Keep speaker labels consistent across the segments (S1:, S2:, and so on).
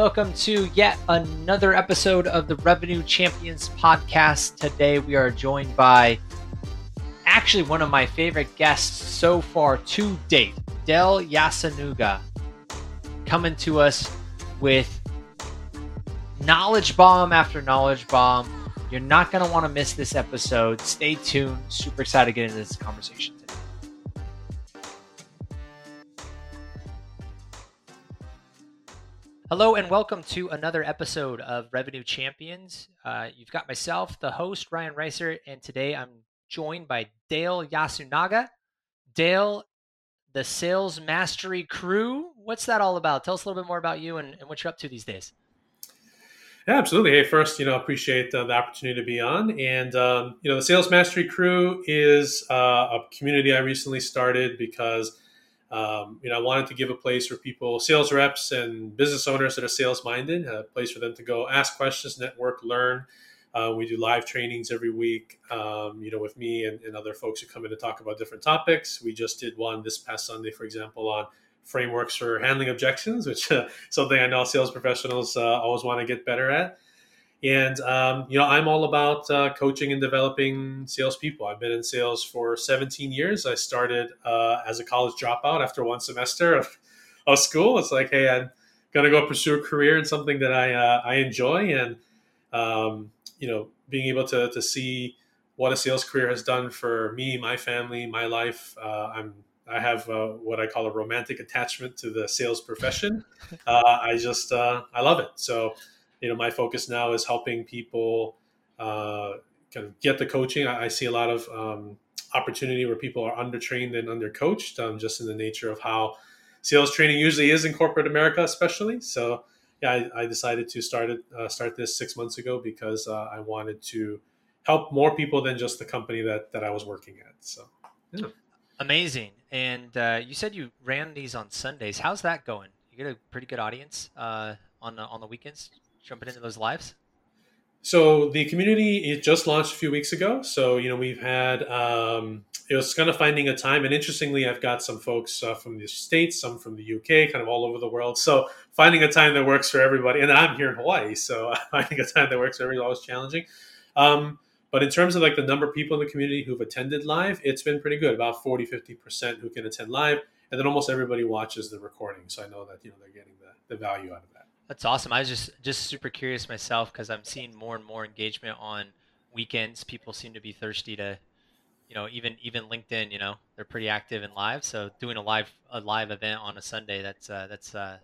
S1: Welcome to yet another episode of the Revenue Champions podcast. Today we are joined by actually one of my favorite guests so far to date, Dale Yasunaga, coming to us with knowledge bomb after knowledge bomb. You're not going to want to miss this episode. Stay tuned. Super excited to get into this conversation today. Hello and welcome to another episode of Revenue Champions. Uh, you've got myself, the host, Ryan Reisert, and today I'm joined by Dale Yasunaga. Dale, the Sales Mastery Crew. What's that all about? Tell us a little bit more about you and, and what you're up to these days.
S2: Yeah, absolutely. Hey, first, you know, appreciate the opportunity to be on. And, um, you know, the Sales Mastery Crew is uh, a community I recently started because – um, you know, I wanted to give a place for people, sales reps and business owners that are sales minded, a place for them to go ask questions, network, learn. Uh, we do live trainings every week, um, you know, with me and, and, other folks who come in to talk about different topics. We just did one this past Sunday, for example, on frameworks for handling objections, which something I know sales professionals uh, always want to get better at. And um, you know, I'm all about uh, coaching and developing salespeople. I've been in sales for 17 years. I started uh, as a college dropout after one semester of, of school. It's like, hey, I'm gonna go pursue a career in something that I uh, I enjoy, and um, you know, being able to to see what a sales career has done for me, my family, my life. Uh, I'm I have uh, what I call a romantic attachment to the sales profession. Uh, I just uh, I love it. So you know, my focus now is helping people uh, kind of get the coaching. I, I see a lot of um, opportunity where people are undertrained and undercoached, um, just in the nature of how sales training usually is in corporate America, especially. So, yeah, I, I decided to start it, uh, start this six months ago because uh, I wanted to help more people than just the company that that I was working at. So,
S1: yeah. amazing. And uh, you said you ran these on Sundays. How's that going? You get a pretty good audience uh, on the, on the weekends jumping into those lives?
S2: So the community it just launched a few weeks ago. So you know we've had um, it was kind of finding a time, and interestingly, I've got some folks uh, from the states, some from the UK, kind of all over the world. So finding a time that works for everybody, and I'm here in Hawaii, so finding a time that works for everybody is always challenging. Um, but in terms of like the number of people in the community who've attended live, it's been pretty good. About 40, 50% who can attend live. And then almost everybody watches the recording. So I know that, you know, they're getting the, the value out of that.
S1: That's awesome. I was just just super curious myself because I'm seeing more and more engagement on weekends. People seem to be thirsty to, you know, even even LinkedIn. You know, they're pretty active in live. So doing a live a live event on a Sunday, that's uh, that's uh,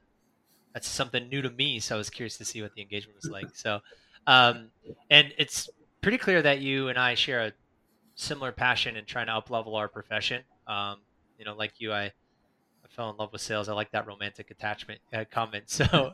S1: that's something new to me. So I was curious to see what the engagement was like. So, um, and it's pretty clear that you and I share a similar passion in trying to uplevel our profession. Um, you know, like you, I fell in love with sales. I like that romantic attachment uh, comment. So,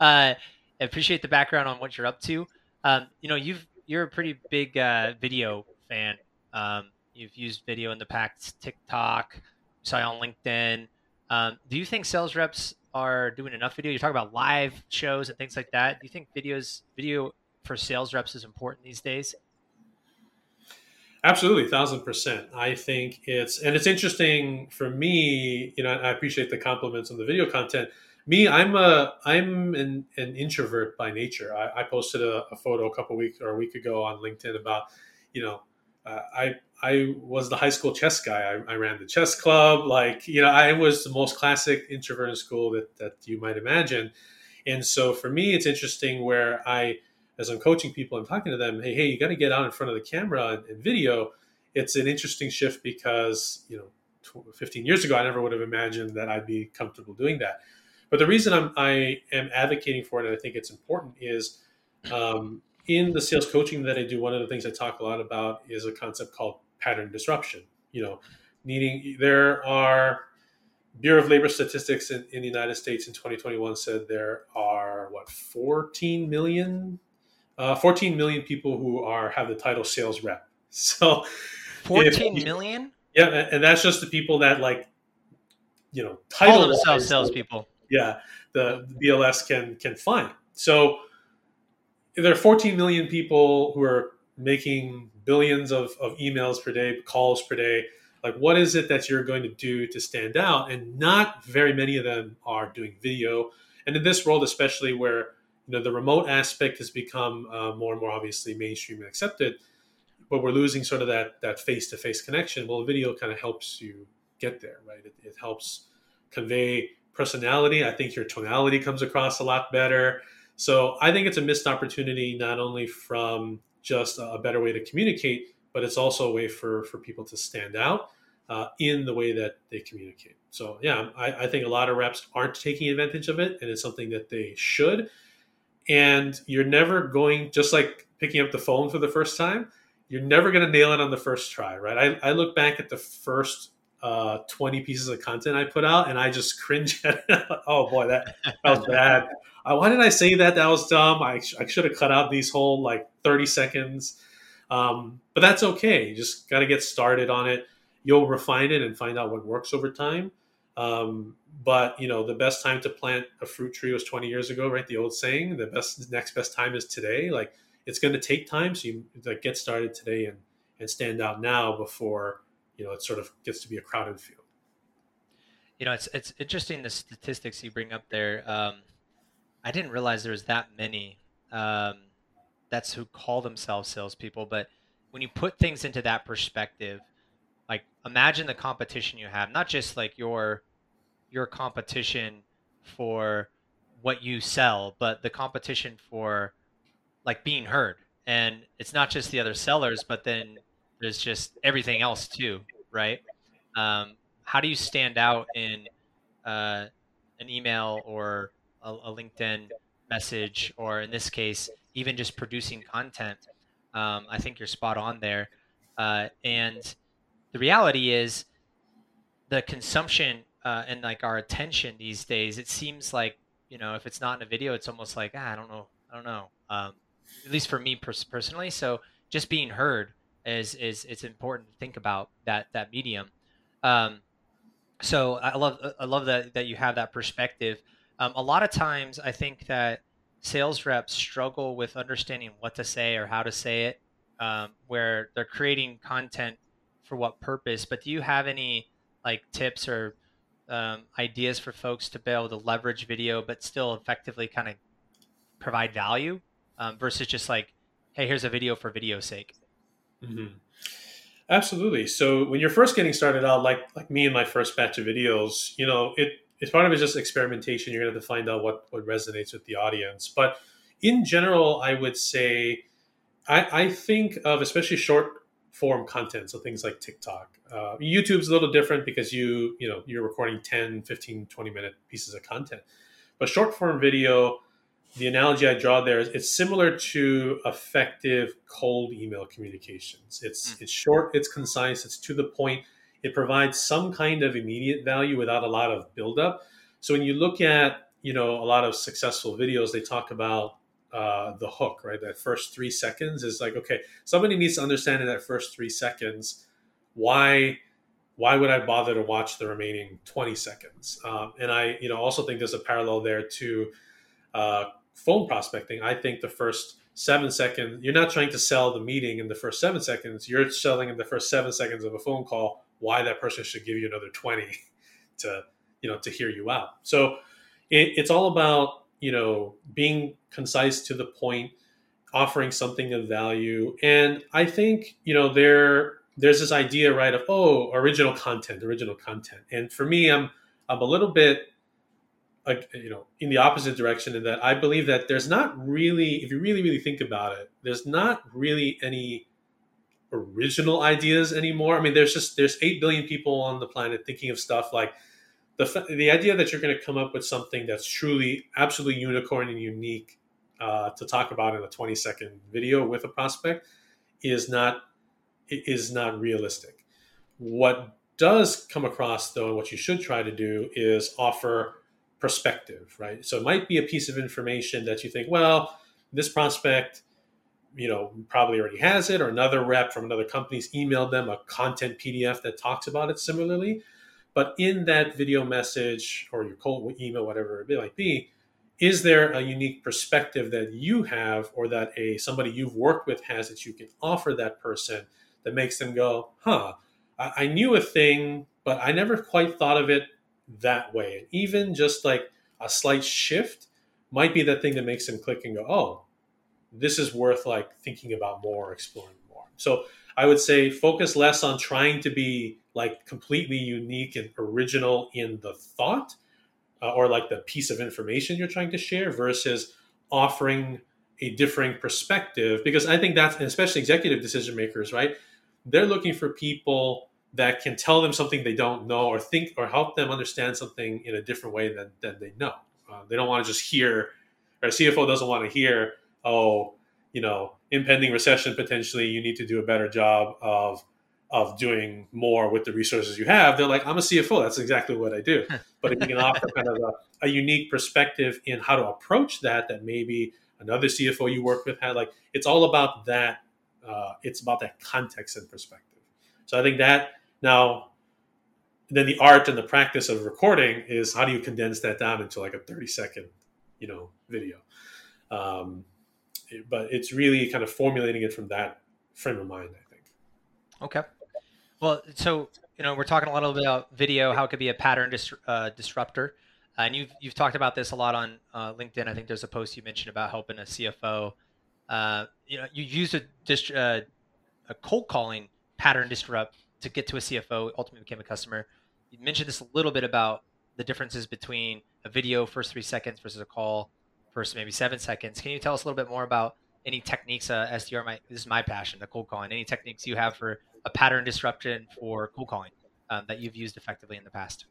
S1: uh, appreciate the background on what you're up to. Um, you know, you've you're a pretty big uh, video fan. Um, you've used video in the past, TikTok, saw on LinkedIn. Um, do you think sales reps are doing enough video? You talk about live shows and things like that. Do you think videos video for sales reps is important these days?
S2: Absolutely, thousand percent. I think it's and it's interesting for me. You know, I appreciate the compliments on the video content. Me, I'm a I'm an, an introvert by nature. I, I posted a, a, photo a couple weeks or a week ago on LinkedIn about, you know, uh, I I was the high school chess guy. I, I, ran the chess club. Like you know, I was the most classic introvert in school that that you might imagine. And so for me, it's interesting where I as I'm coaching people, I'm talking to them, hey, hey, you got to get out in front of the camera and, video. It's an interesting shift because, you know, 15 years ago, I never would have imagined that I'd be comfortable doing that. But the reason I'm, I am advocating for it, and I think it's important, is um, in the sales coaching that I do, one of the things I talk a lot about is a concept called pattern disruption. You know, needing there are Bureau of Labor Statistics in, in the United States in 2021 said there are what 14 million uh, 14 million people who are have the title sales rep. So
S1: 14 if, million?
S2: Yeah, and that's just the people that like, you know, title
S1: all themselves salespeople.
S2: Yeah, the, the BLS can can find. So there are 14 million people who are making billions of, of emails per day, calls per day. Like, what is it that you're going to do to stand out? And not very many of them are doing video and in this world, especially where you know the remote aspect has become uh, more and more obviously mainstream and accepted, but we're losing sort of that that face to face connection. Well, video kind of helps you get there, right? It, it helps convey personality. I think your tonality comes across a lot better. So I think it's a missed opportunity not only from just a better way to communicate, but it's also a way for for people to stand out uh, in the way that they communicate. So yeah, I, I, think a lot of reps aren't taking advantage of it, and it's something that they should. And you're never going just like picking up the phone for the first time. You're never going to nail it on the first try, right? I, I look back at the first uh, 20 pieces of content I put out, and I just cringe at it. oh boy, that, that was bad. Why did I say that? That was dumb. I, I should have cut out these whole like 30 seconds. Um, but that's okay. You just got to get started on it. You'll refine it and find out what works over time. Um, but you know, the best time to plant a fruit tree was 20 years ago, right? The old saying. The best next best time is today. Like it's going to take time, so you like get started today and and stand out now before you know it sort of gets to be a crowded field.
S1: You know, it's it's interesting the statistics you bring up there. Um, I didn't realize there was that many. Um, that's who call themselves salespeople, but when you put things into that perspective, like imagine the competition you have, not just like your your competition for what you sell, but the competition for like being heard. And it's not just the other sellers, but then there's just everything else too, right? Um, how do you stand out in uh, an email or a, a, LinkedIn message, or in this case, even just producing content? Um, I think you're spot on there. Uh, and the reality is, the consumption uh, and like our attention these days, it seems like you know if it's not in a video, it's almost like ah, I don't know, I don't know. Um, at least for me pers- personally, so just being heard is is it's important to think about that that medium. Um, so I love I love that that you have that perspective. Um, a lot of times, I think that sales reps struggle with understanding what to say or how to say it, um, where they're creating content for what purpose. But do you have any like tips or um, ideas for folks to be able to leverage video but still effectively kind of provide value um, versus just like, hey, here's a video for video's sake?
S2: Mm-hmm. Absolutely. So when you're first getting started out, like like me and my first batch of videos, you know, it it's part of it just experimentation. You're going to have to find out what what resonates with the audience. But in general, I would say I, I think of especially short form content so things like tiktok uh, youtube's a little different because you you know you're recording 10 15 20 minute pieces of content but short form video the analogy I draw there is it's similar to effective cold email communications. It's mm. it's short, it's concise, it's to the point. It provides some kind of immediate value without a lot of buildup. So when you look at you know a lot of successful videos, they talk about uh, the hook, right? That first three seconds is like okay, somebody needs to understand in that first three seconds why why would I bother to watch the remaining 20 seconds? Um, and I, you know, also think there's a parallel there to uh, phone prospecting, I think the first seven seconds, you're not trying to sell the meeting in the first seven seconds. You're selling in the first seven seconds of a phone call why that person should give you another 20 to, you know, to hear you out. So it, it's all about, you know, being concise to the point, offering something of value. And I think, you know, there, there's this idea, right, of, oh, original content, original content. And for me, I'm, I'm a little bit you know in the opposite direction in that I believe that there's not really if you really really think about it there's not really any original ideas anymore I mean there's just there's 8 billion people on the planet thinking of stuff like the the idea that you're going to come up with something that's truly absolutely unicorn and unique uh, to talk about in a 20 second video with a prospect is not is not realistic what does come across though and what you should try to do is offer perspective, right? So it might be a piece of information that you think, well, this prospect, you know, probably already has it, or another rep from another company's emailed them a content PDF that talks about it similarly. But in that video message or your cold email, whatever it might be, is there a unique perspective that you have or that a somebody you've worked with has that you can offer that person that makes them go, huh, I, I knew a thing, but I never quite thought of it that way. And even just like a slight shift might be the thing that makes them click and go, oh, this is worth like thinking about more, exploring more. So I would say focus less on trying to be like completely unique and original in the thought uh, or like the piece of information you're trying to share versus offering a differing perspective because I think that's especially executive decision makers, right? They're looking for people that can tell them something they don't know or think or help them understand something in a different way than, than they know. Uh, they don't want to just hear, or CFO doesn't want to hear, oh, you know, impending recession potentially, you need to do a better job of of doing more with the resources you have. They're like, I'm a CFO. That's exactly what I do. but if you can offer kind of a, a unique perspective in how to approach that, that maybe another CFO you work with had, like, it's all about that. Uh, it's about that context and perspective. So I think that now, then the art and the practice of recording is how do you condense that down into like a 30 second, you know, video. Um, but it's really kind of formulating it from that frame of mind, I think.
S1: Okay. Well, so you know, we're talking a bit about video, how it could be a pattern dis- uh, disruptor, uh, and you've you've talked about this a lot on uh, LinkedIn. I think there's a post you mentioned about helping a CFO. Uh, you know, you use a uh, a cold calling pattern disrupt to get to a CFO, ultimately became a customer. You mentioned this a little bit about the differences between a video first three seconds versus a call first maybe seven seconds. Can you tell us a little bit more about any techniques? Uh, SDR, my this is my passion, the cold calling. Any techniques you have for a pattern disruption for cold calling um, that you've used effectively in the past?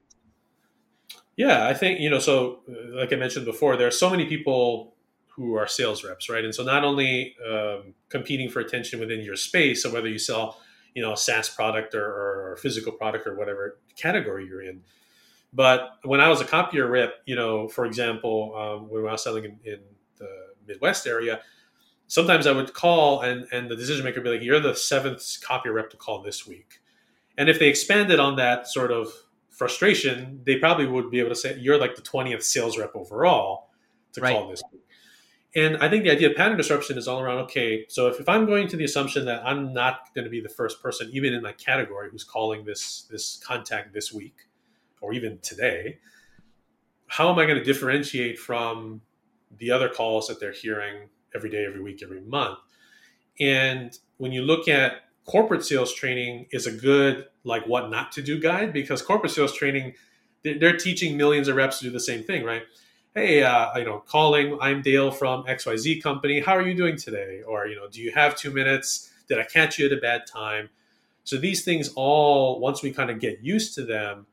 S2: Yeah, I think you know. So, uh, like I mentioned before, there are so many people who are sales reps, right? And so, not only um, competing for attention within your space, so whether you sell, you know, a SaaS product or, or physical product or whatever category you're in, but when I was a copier rep, you know, for example, um, when I was selling in, in, the Midwest area, sometimes I would call and, and the decision maker would be like, you're the seventh copier rep to call this week. And if they expanded on that sort of frustration, they probably would be able to say, you're like the 20th sales rep overall to right. call this week. And I think the idea of pattern disruption is all around okay, so if, if I'm going to the assumption that I'm not going to be the first person, even in my category, who's calling this this contact this week, or even today, how am I going to differentiate from the other calls that they're hearing every day, every week, every month? And when you look at corporate sales training is a good like what not to do guide because corporate sales training they're teaching millions of reps to do the same thing, right? Hey, uh, you know, calling. I'm Dale from XYZ company. How are you doing today? Or you know, do you have two minutes? Did I catch you at a bad time? So these things all, once we kind of get used to them,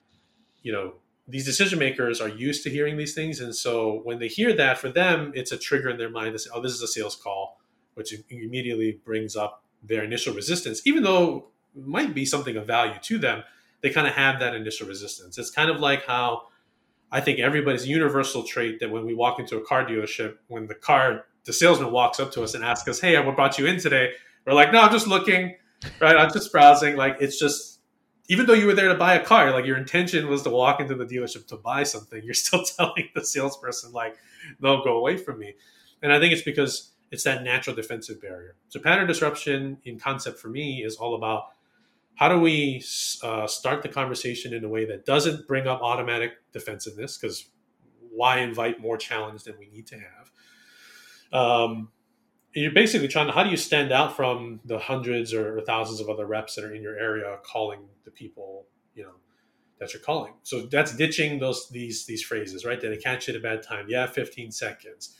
S2: you know these decision makers are used to hearing these things. And so when they hear that for them it's a trigger in their mind to say oh this is a sales call which immediately brings up their initial resistance. Even though it might be something of value to them they kind of have that initial resistance. It's kind of like how i think everybody's universal trait that when we walk into a car dealership when the car the salesman walks up to us and asks us hey what brought you in today? We're like no i'm just looking right? I'm just browsing. Like it's just even though you were there to buy a car, like your intention was to walk into the dealership to buy something, you're still telling the salesperson like, "No, go away from me." And I think it's because it's that natural defensive barrier. So pattern disruption in concept for me is all about how do we uh, start the conversation in a way that doesn't bring up automatic defensiveness because why invite more challenge than we need to have um, you're basically trying to how do you stand out from the hundreds or thousands of other reps that are in your area calling the people you know that you're calling? So that's ditching those these these phrases right? Did i catch you at a bad time? Yeah 15 seconds.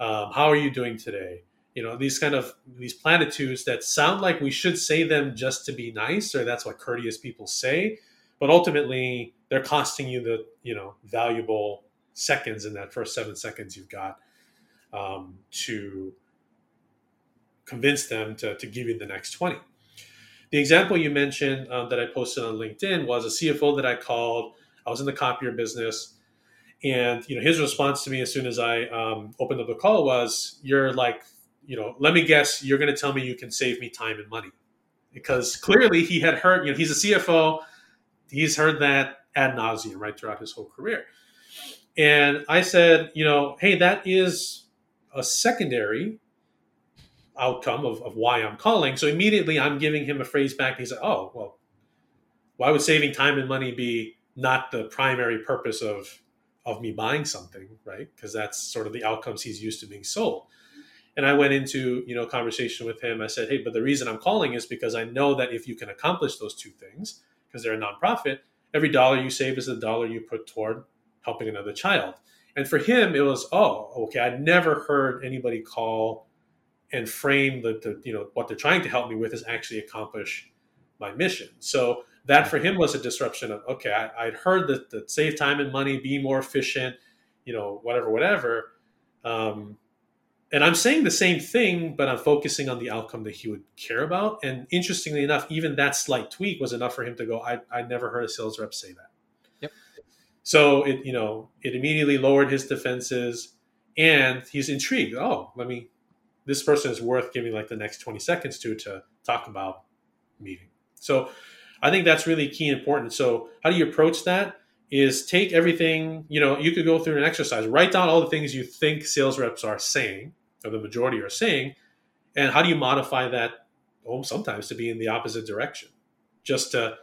S2: Um, how are you doing today? You know these kind of these platitudes that sound like we should say them just to be nice or that's what courteous people say but ultimately they're costing you the you know valuable seconds in that first seven seconds you've got um, to convince them to, to give you the next 20. The example you mentioned um, that I posted on LinkedIn was a CFO that I called. I was in the copier business. And you know his response to me as soon as I um, opened up the call was, "You're like, you know, let me guess, you're going to tell me you can save me time and money," because clearly he had heard. You know, he's a CFO. He's heard that ad nauseum right throughout his whole career. And I said, you know, hey, that is a secondary outcome of, of why I'm calling. So immediately I'm giving him a phrase back. He's like, oh, well, why would saving time and money be not the primary purpose of, of me buying something, right? Because that's sort of the outcomes he's used to being sold. And I went into, you know, conversation with him. I said, hey, but the reason I'm calling is because I know that if you can accomplish those two things, because they're a nonprofit, every dollar you save is a dollar you put toward helping another child. And for him, it was, oh, okay, I'd never heard anybody call and frame the, the, you know, what they're trying to help me with is actually accomplish my mission. So that for him was a disruption of, okay, I, would heard that, that save time and money, be more efficient, you know, whatever, whatever. Um, and I'm saying the same thing, but I'm focusing on the outcome that he would care about. And interestingly enough, even that slight tweak was enough for him to go, I, I never heard a sales rep say that.
S1: Yep.
S2: So it, you know, it immediately lowered his defenses and he's intrigued. Oh, let me, this person is worth giving like the next 20 seconds to, to talk about meeting. So I think that's really key and important. So how do you approach that? Is take everything, you know, you could go through an exercise, write down all the things you think sales reps are saying or the majority are saying, and how do you modify that? Oh, sometimes to be in the opposite direction, just to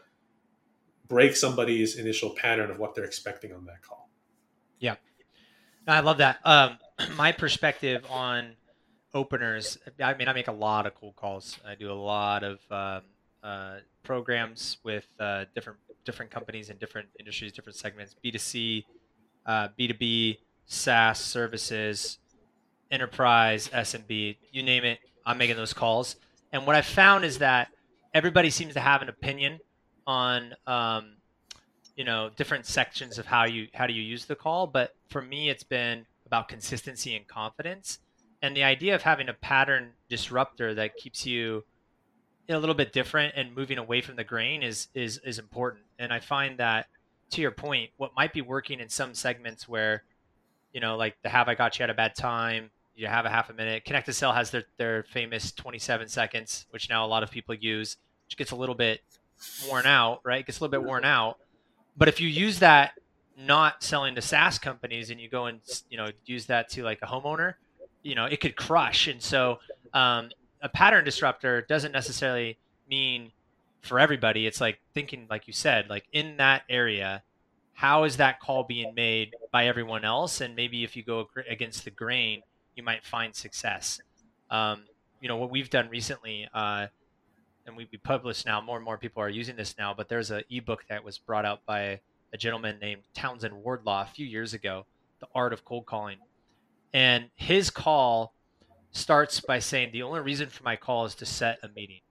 S2: break somebody's initial pattern of what they're expecting on that call.
S1: Yeah, I love that. Um, my perspective on openers. I mean, I make a lot of cold calls. I do a lot of um, uh, programs with uh, different different companies in different industries, different segments, B two C, uh, B two B, SaaS services, enterprise, SMB, you name it, I'm making those calls. And what I found is that everybody seems to have an opinion on, um, you know, different sections of how you how do you use the call. But for me, it's been about consistency and confidence, and the idea of having a pattern disruptor that keeps you a little bit different and moving away from the grain is is is important. And I find that to your point, what might be working in some segments where, you know, like the have I got you at a bad time, you have a half a minute. Connect to Sell has their, their famous 27 seconds, which now a lot of people use, which gets a little bit worn out, right? It gets a little bit worn out. But if you use that not selling to SaaS companies and you go and you know use that to like a homeowner, you know it could crush. And so um, a pattern disruptor doesn't necessarily mean for everybody. It's like thinking, like you said, like in that area, how is that call being made by everyone else? And maybe if you go against the grain, you might find success. Um, you know what we've done recently, uh, and we, we publish now. More and more people are using this now. But there's an ebook that was brought out by a gentleman named Townsend Wardlaw a few years ago, "The Art of Cold Calling," and his call starts by saying the only reason for my call is to set a meeting.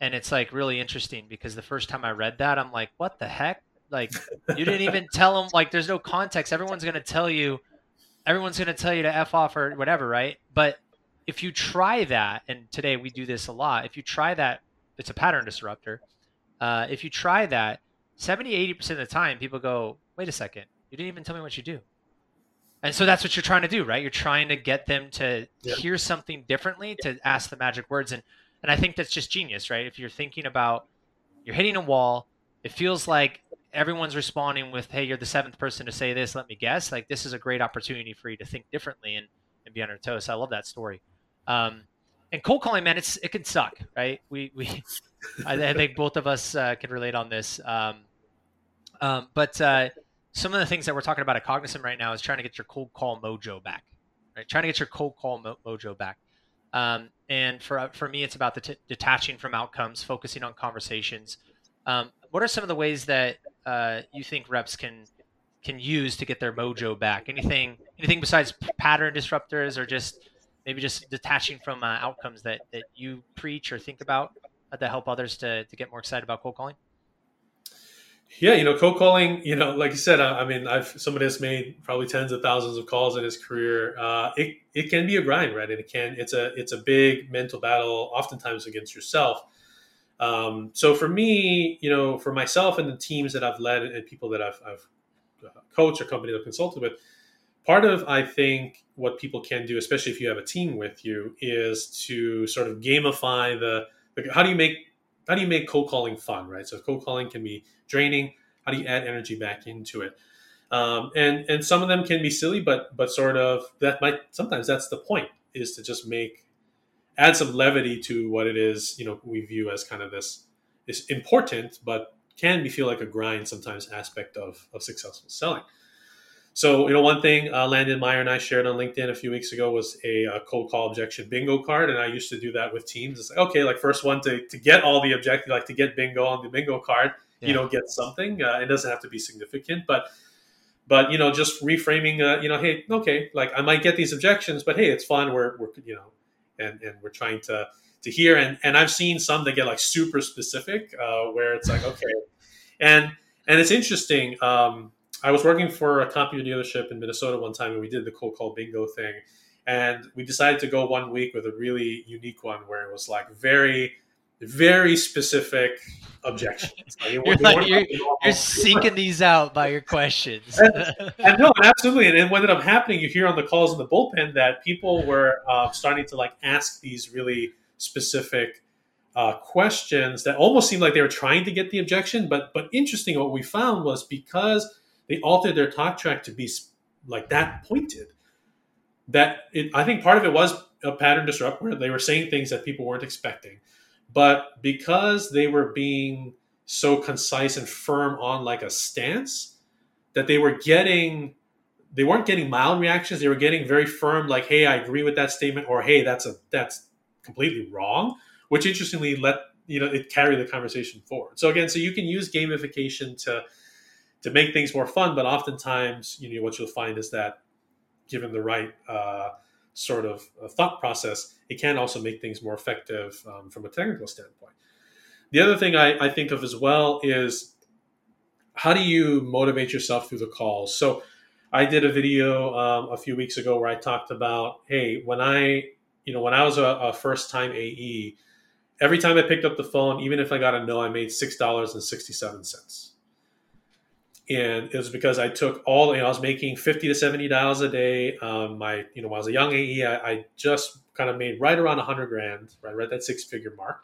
S1: And it's like really interesting because the first time I read that, I'm like, what the heck? Like, you didn't even tell them, like, there's no context. Everyone's going to tell you everyone's going to tell you to f off or whatever, right? But if you try that, and today we do this a lot, if you try that, it's a pattern disruptor. Uh, if you try that, 70, 80% of the time, people go, wait a second, you didn't even tell me what you do. And so that's what you're trying to do, right? You're trying to get them to yep. hear something differently, to ask the magic words. And, and I think that's just genius, right? If you're thinking about, you're hitting a wall, it feels like everyone's responding with, "Hey, you're the seventh person to say this. Let me guess." Like this is a great opportunity for you to think differently and, and be on your toes. I love that story. Um, and cold calling, man, it's it can suck, right? We we I, I think both of us uh, can relate on this. Um, um, but uh, some of the things that we're talking about at Cognism right now is trying to get your cold call mojo back, right? Trying to get your cold call mo- mojo back. Um, and for for me, it's about the t- detaching from outcomes, focusing on conversations. Um, what are some of the ways that uh, you think reps can can use to get their mojo back? Anything anything besides pattern disruptors, or just maybe just detaching from uh, outcomes that that you preach or think about uh, that help others to to get more excited about cold calling?
S2: Yeah, you know, cold calling. You know, like you said, I, I mean, I've somebody has made probably tens of thousands of calls in his career. Uh, it it can be a grind, right? And it can it's a it's a big mental battle, oftentimes against yourself. Um, so for me, you know, for myself and the teams that I've led and people that I've, I've uh, coached or companies I've consulted with, part of I think what people can do, especially if you have a team with you, is to sort of gamify the, the how do you make how do you make cold calling fun, right? So cold calling can be draining. How do you add energy back into it? Um, and and some of them can be silly, but but sort of that might sometimes that's the point is to just make add some levity to what it is you know we view as kind of this this important but can be feel like a grind sometimes aspect of of successful selling So, you know, one thing uh, Landon Meyer and I shared on LinkedIn a few weeks ago was a, a, cold call objection bingo card. And I used to do that with teams. It's like, okay, like first one to, to get all the objective, like to get bingo on the bingo card, yeah. you know, get something. Uh, it doesn't have to be significant, but, but, you know, just reframing, uh, you know, hey, okay, like I might get these objections, but hey, it's fun. We're, we're, you know, and, and we're trying to, to hear. And, and I've seen some that get like super specific uh, where it's like, okay. And, and it's interesting. Um, I was working for a computer dealership in Minnesota one time, and we did the cold call bingo thing. And we decided to go one week with a really unique one where it was like very, very specific objections.
S1: Like, you're, like, you're, you're seeking these out by your questions.
S2: and, and, no, absolutely. And, and what ended up happening, you hear on the calls in the bullpen that people were uh, starting to like ask these really specific uh, questions that almost seemed like they were trying to get the objection. But but interesting, what we found was because they altered their talk track to be like that pointed. That it, I think part of it was a pattern disrupt where they were saying things that people weren't expecting, but because they were being so concise and firm on like a stance, that they were getting they weren't getting mild reactions. They were getting very firm like hey i agree with that statement or hey that's a that's completely wrong which interestingly let you know it carry the conversation forward. So again so you can use gamification to to make things more fun. But oftentimes, you know, what you'll find is that given the right uh, sort of uh, thought process, it can also make things more effective um, from a technical standpoint. The other thing I, I, think of as well is how do you motivate yourself through the calls? So I did a video um, a few weeks ago where I talked about, hey, when I, you know, when I was a, a first time AE, every time I picked up the phone, even if I got a no, I made six dollars and sixty seven cents and it was because I took all, you know, I was making fifty to seventy dollars a day. Um, my, you know, when I was a young AE, I, I just kind of made right around a hundred grand, right, right that six figure mark.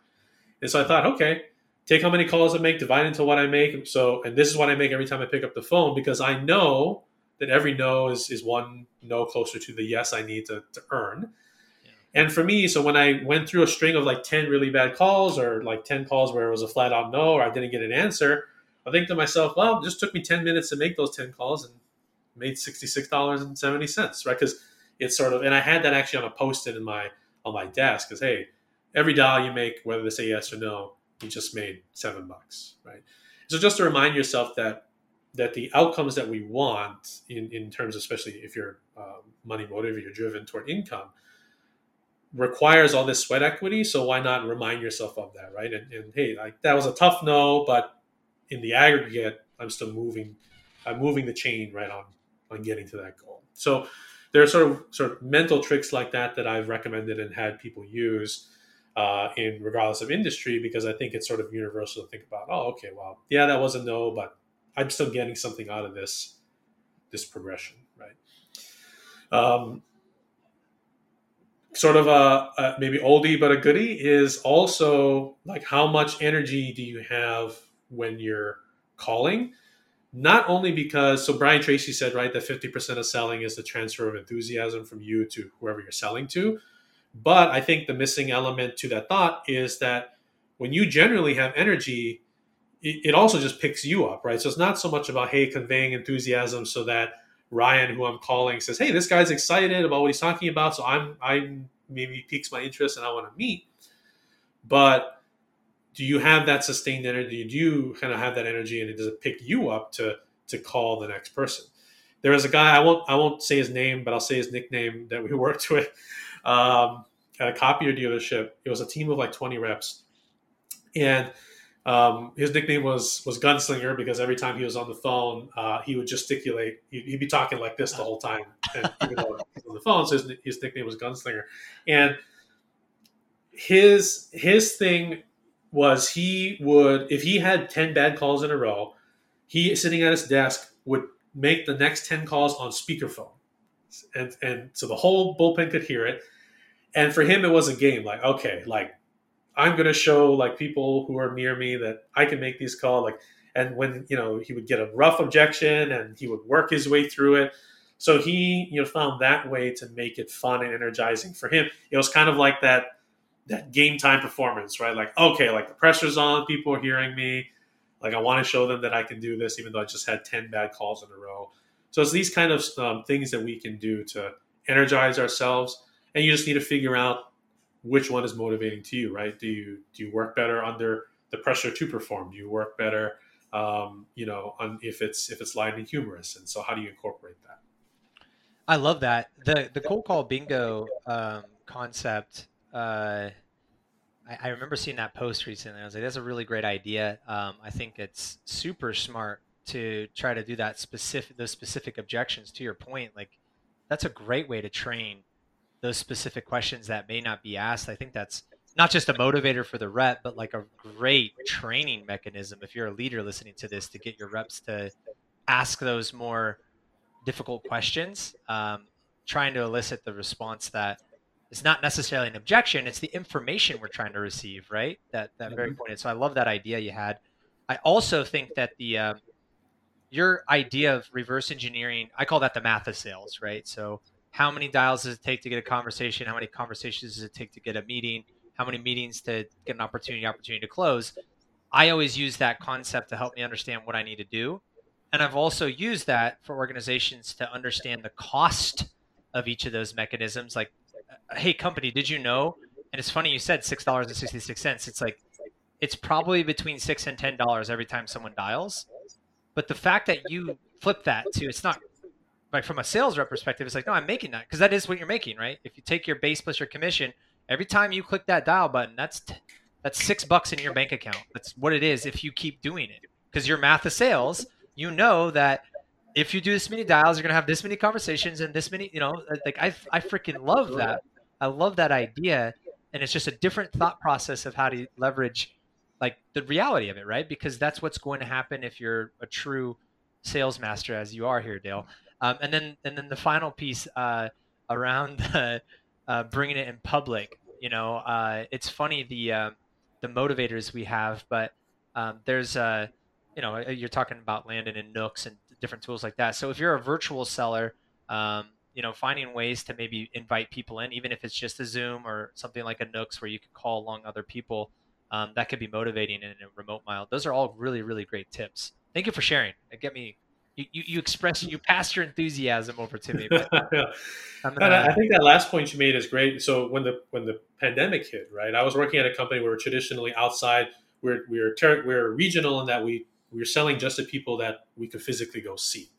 S2: And so I thought, okay, take how many calls I make, divide into what I make. So, and this is what I make every time I pick up the phone because I know that every no is is one no closer to the yes I need to, to earn. And for me, so when I went through a string of like 10 really bad calls or like 10 calls where it was a flat out no or I didn't get an answer, I think to myself, well, it just took me 10 minutes to make those 10 calls and made $66.70, right? Because it's sort of, and I had that actually on a post-it in my, on my desk because, hey, every dial you make, whether they say yes or no, you just made seven bucks, right? So just to remind yourself that, that the outcomes that we want in, in terms, especially if you're um, money motivated, you're driven toward income, requires all this sweat equity. So why not remind yourself of that, right? And, and hey, like that was a tough no, but in the aggregate, I'm still moving. I'm moving the chain right on on getting to that goal. So there are sort of sort of mental tricks like that that I've recommended and had people use uh, in regardless of industry because I think it's sort of universal to think about. Oh, okay, well, yeah, that was a no, but I'm still getting something out of this this progression, right? Um, sort of a, a maybe oldie but a goodie is also like how much energy do you have when you're calling. Not only because, so Brian Tracy said, right, that 50% of selling is the transfer of enthusiasm from you to whoever you're selling to. But I think the missing element to that thought is that when you generally have energy, it, also just picks you up, right? So it's not so much about, hey, conveying enthusiasm so that Ryan, who I'm calling, says, "Hey, this guy's excited about what he's talking about, so I'm I'm maybe piques my interest and I want to meet." But do you have that sustained energy? Do you kind of have that energy, and it does it pick you up to to call the next person? There was a guy I won't I won't say his name, but I'll say his nickname that we worked with um, at a copier dealership. It was a team of like twenty reps, and um, his nickname was was Gunslinger because every time he was on the phone, uh, he would gesticulate. He'd, he'd, be talking like this the whole time, and on the phone, so his, his nickname was Gunslinger, and his his thing was he would if he had 10 bad calls in a row he sitting at his desk would make the next 10 calls on speakerphone. And and so the whole bullpen could hear it. And for him it was a game like okay like i'm going to show like people who are near me that i can make these calls like and when you know he would get a rough objection and he would work his way through it. So he you know found that way to make it fun and energizing for him. It was kind of like that that game time performance, right? Like, okay, like the pressure's on, people are hearing me. Like, I want to show them that I can do this, even though I just had 10 bad calls in a row. So it's these kind of um, things that we can do to energize ourselves, and you just need to figure out which one is motivating to you, right? Do you do you work better under the pressure to perform? Do you work better, um, you know, on if it's if it's light and humorous? And so, how do you incorporate that?
S1: I love that the the cold call bingo um, concept. Uh, I, I, remember seeing that post recently. I was like, "That's a really great idea." Um, I think it's super smart to try to do that specific those specific objections. To your point, like that's a great way to train those specific questions that may not be asked. I think that's not just a motivator for the rep, but like a great training mechanism if you're a leader listening to this to get your reps to ask those more difficult questions, um, trying to elicit the response that is not necessarily an objection; it's the information we're trying to receive, right? That that very mm-hmm. pointed. So I love that idea you had. I also think that the um, your idea of reverse engineering, I call that the math of sales, right? So how many dials does it take to get a conversation? How many conversations does it take to get a meeting? How many meetings to get an opportunity, opportunity to close? I always use that concept to help me understand what I need to do. And I've also used that for organizations to understand the cost of each of those mechanisms. Like, uh, hey, company, did you know? And it's funny you said six dollars and sixty six cents. It's like it's probably between six and ten dollars every time someone dials. But the fact that you flip that to it's not like from a sales rep perspective, it's like, no, I'm making that because that is what you're making, right? If you take your base plus your commission, every time you click that dial button, that's t- that's six bucks in your bank account. That's what it is if you keep doing it because your math of sales you know that if you do this many dials, you're gonna have this many conversations and this many, you know, like I I freaking love that. I love that idea, and it's just a different thought process of how to leverage like the reality of it, right? Because that's what's going to happen if you're a true sales master, as you are here, Dale. Um, and then and then the final piece uh, around the, uh, bringing it in public. You know, uh, it's funny the uh, the motivators we have, but um, there's a you know, uh, you're talking about landing in Nooks and different tools like that. So if you're a virtual seller, um, you know, finding ways to maybe invite people in, even if it's just a Zoom or something like a Nooks where you can call along other people, um, that could be motivating in a remote mile. Those are all really, really great tips. Thank you for sharing. It get me. You, you, you express you passed your enthusiasm over to me. But
S2: yeah. gonna, I think that last point you made is great. So when the when the pandemic hit, right? I was working at a company where we're traditionally outside. We're we're ter- we're regional in that we we were selling just to people that we could physically go see,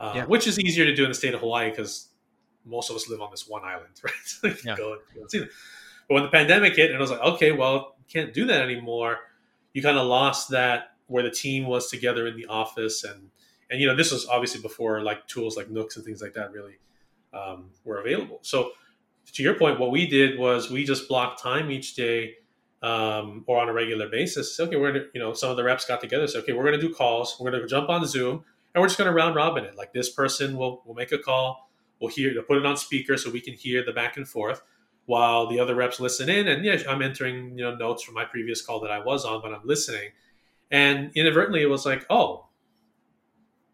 S2: uh, yeah. which is easier to do in the state of Hawaii because most of us live on this one island, right? yeah. go, go see them. But when the pandemic hit, and I was like, okay, well, can't do that anymore. You kind of lost that where the team was together in the office, and and you know this was obviously before like tools like Nooks and things like that really um, were available. So to your point, what we did was we just blocked time each day um, or on a regular basis. Okay, we're gonna, you know, some of the reps got together. So okay, we're gonna do calls. We're gonna jump on Zoom, and we're just gonna round robin it. Like this person will will make a call. We'll hear, put it on speaker so we can hear the back and forth, while the other reps listen in. And yeah, I'm entering you know notes from my previous call that I was on, but I'm listening. And inadvertently, it was like, oh,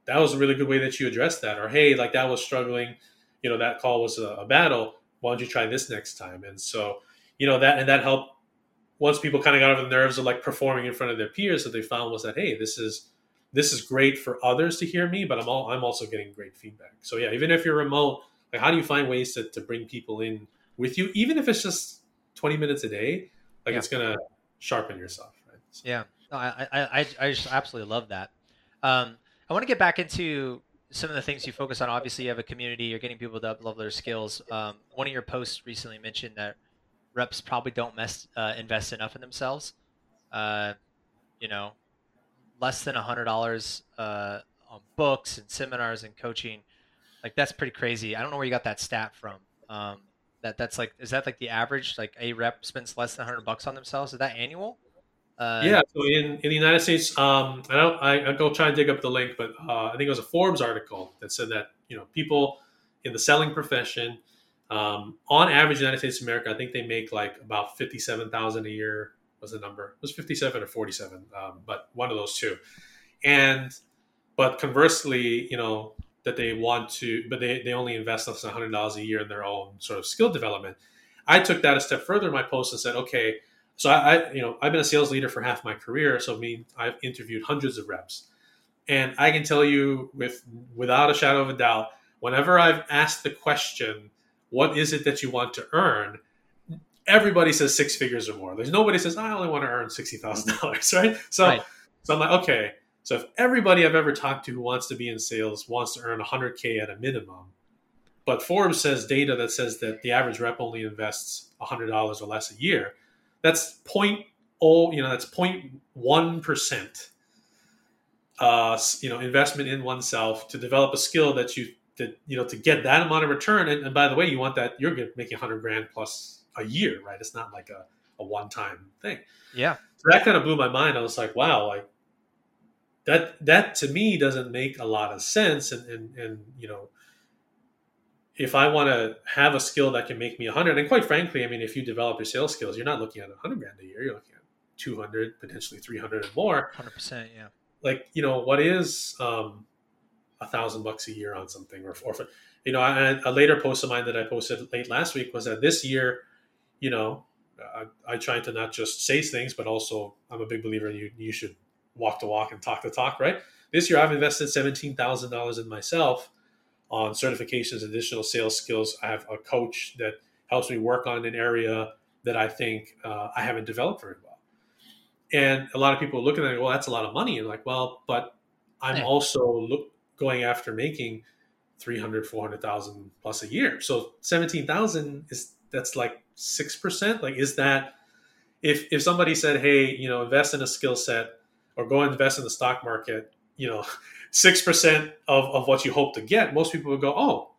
S2: that was a really good way that you addressed that. Or hey, like that was struggling. You know, that call was a, a battle. Why don't you try this next time? And so, you know that and that helped once people kind of got over the nerves of like performing in front of their peers, that they found was that hey, this is this is great for others to hear me, but I'm all, I'm also getting great feedback. So yeah, even if you're remote, like how do you find ways to, to bring people in with you, even if it's just 20 minutes a day? Like yeah. it's gonna sharpen yourself, right?
S1: So. Yeah, no, I, I I just absolutely love that. Um, I want to get back into some of the things you focus on. Obviously, you have a community. You're getting people to up level their skills. Um, one of your posts recently mentioned that reps probably don't mess, uh, invest enough in themselves. Uh, you know, less than hundred dollars uh, on books and seminars and coaching. Like that's pretty crazy. I don't know where you got that stat from. Um, that that's like is that like the average? Like a rep spends less than hundred bucks on themselves. Is that annual?
S2: Uh, yeah. So in, in the United States, um, I don't. I, I go try and dig up the link, but uh, I think it was a Forbes article that said that you know people in the selling profession um, on average, United States of America, I think they make like about fifty-seven thousand a year. Was the number? It was fifty-seven or forty-seven, um, but one of those two. And but conversely, you know that they want to, but they, they only invest less than hundred dollars a year in their own sort of skill development. I took that a step further in my post and said, okay, so I, I you know I've been a sales leader for half my career, so I mean I've interviewed hundreds of reps, And I can tell you with without a shadow of a doubt, whenever I've asked the question, what is it that you want to earn? Everybody says six figures or more. There's nobody says I only want to earn sixty thousand dollars, right? So, right. so I'm like, okay. So if everybody I've ever talked to who wants to be in sales wants to earn 100k at a minimum, but Forbes says data that says that the average rep only invests $100 or less a year, that's point oh, you know, that's 0.1 percent. Uh, you know, investment in oneself to develop a skill that you that you know to get that amount of return. And, and by the way, you want that you're making 100 grand plus a year, right? It's not like a, a one time thing.
S1: Yeah.
S2: So that kind of blew my mind. I was like, wow, like that that to me doesn't make a lot of sense. And and, and you know, if I want to have a skill that can make me 100, and quite frankly, I mean, if you develop your sales skills, you're not looking at 100 grand a year. You're looking at 200, potentially 300 and more.
S1: 100%, yeah.
S2: Like, you know, what is um, a thousand bucks a year on something or, or you know, I, a later post of mine that I posted late last week was that this year, you know, I, I try to not just say things, but also I'm a big believer in you, you should walk the walk and talk the talk, right? This year I've invested $17,000 in myself on certifications, additional sales skills. I have a coach that helps me work on an area that I think uh, I haven't developed very well. And a lot of people are looking at it, well, that's a lot of money. And like, well, but I'm yeah. also look, going after making 300, 400,000 plus a year. So 17,000 is, that's like 6%. Like, is that, if, if somebody said, Hey, you know, invest in a skill set or go invest in the stock market, you know, 6% of, of what you hope to get, most people would go, Oh,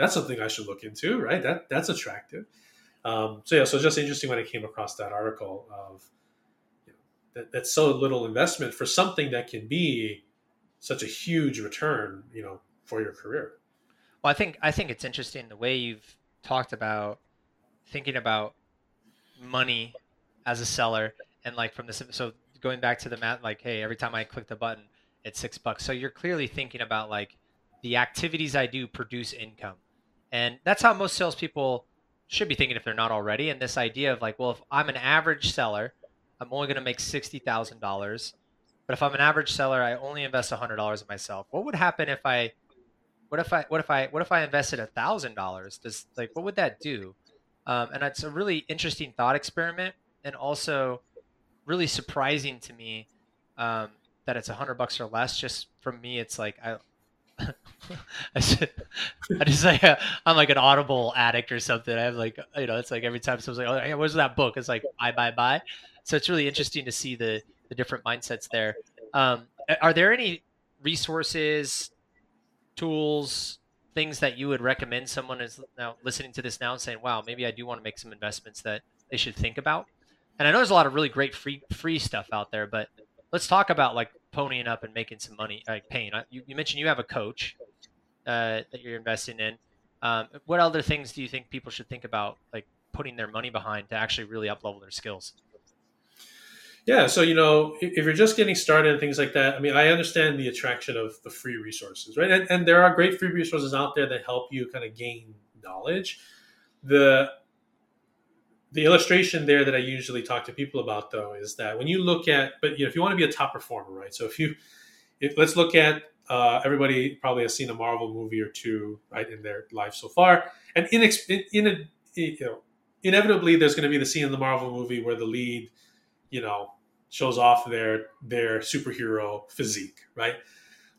S2: that's something I should look into, right? That that's attractive. Um, so yeah, so just interesting when I came across that article of you know, that, that's so little investment for something that can be such a huge return, you know, for your career.
S1: Well, I think I think it's interesting the way you've talked about thinking about money as a seller and like from this so going back to the math like hey every time i click the button it's six bucks. So you're clearly thinking about like the activities i do produce income. And that's how most salespeople should be thinking if they're not already. And this idea of like well if i'm an average seller i'm only going to make $60000 but if I'm an average seller, I only invest hundred dollars in myself. What would happen if I, what if I, what if I, what if I invested thousand dollars? Does like what would that do? Um, and it's a really interesting thought experiment, and also really surprising to me um, that it's a hundred bucks or less. Just for me, it's like I. I just, I just like I'm like an Audible addict or something. I have like you know it's like every time someone's like, oh, where's that book? It's like buy, buy, buy. So it's really interesting to see the the different mindsets there. Um, are there any resources, tools, things that you would recommend someone is now listening to this now and saying, "Wow, maybe I do want to make some investments that they should think about"? And I know there's a lot of really great free free stuff out there, but let's talk about like ponying up and making some money, like paying. You, you mentioned you have a coach uh, that you're investing in. Um, what other things do you think people should think about, like putting their money behind to actually really up level their skills?
S2: Yeah, so you know, if you're just getting started and things like that, I mean, I understand the attraction of the free resources, right? And, and there are great free resources out there that help you kind of gain knowledge. The the illustration there that I usually talk to people about, though, is that when you look at, but you know, if you want to be a top performer, right? So if you, if let's look at uh, everybody probably has seen a Marvel movie or two, right, in their life so far, and in in, in a, you know, inevitably there's going to be the scene in the Marvel movie where the lead, you know, shows off their their superhero physique, right?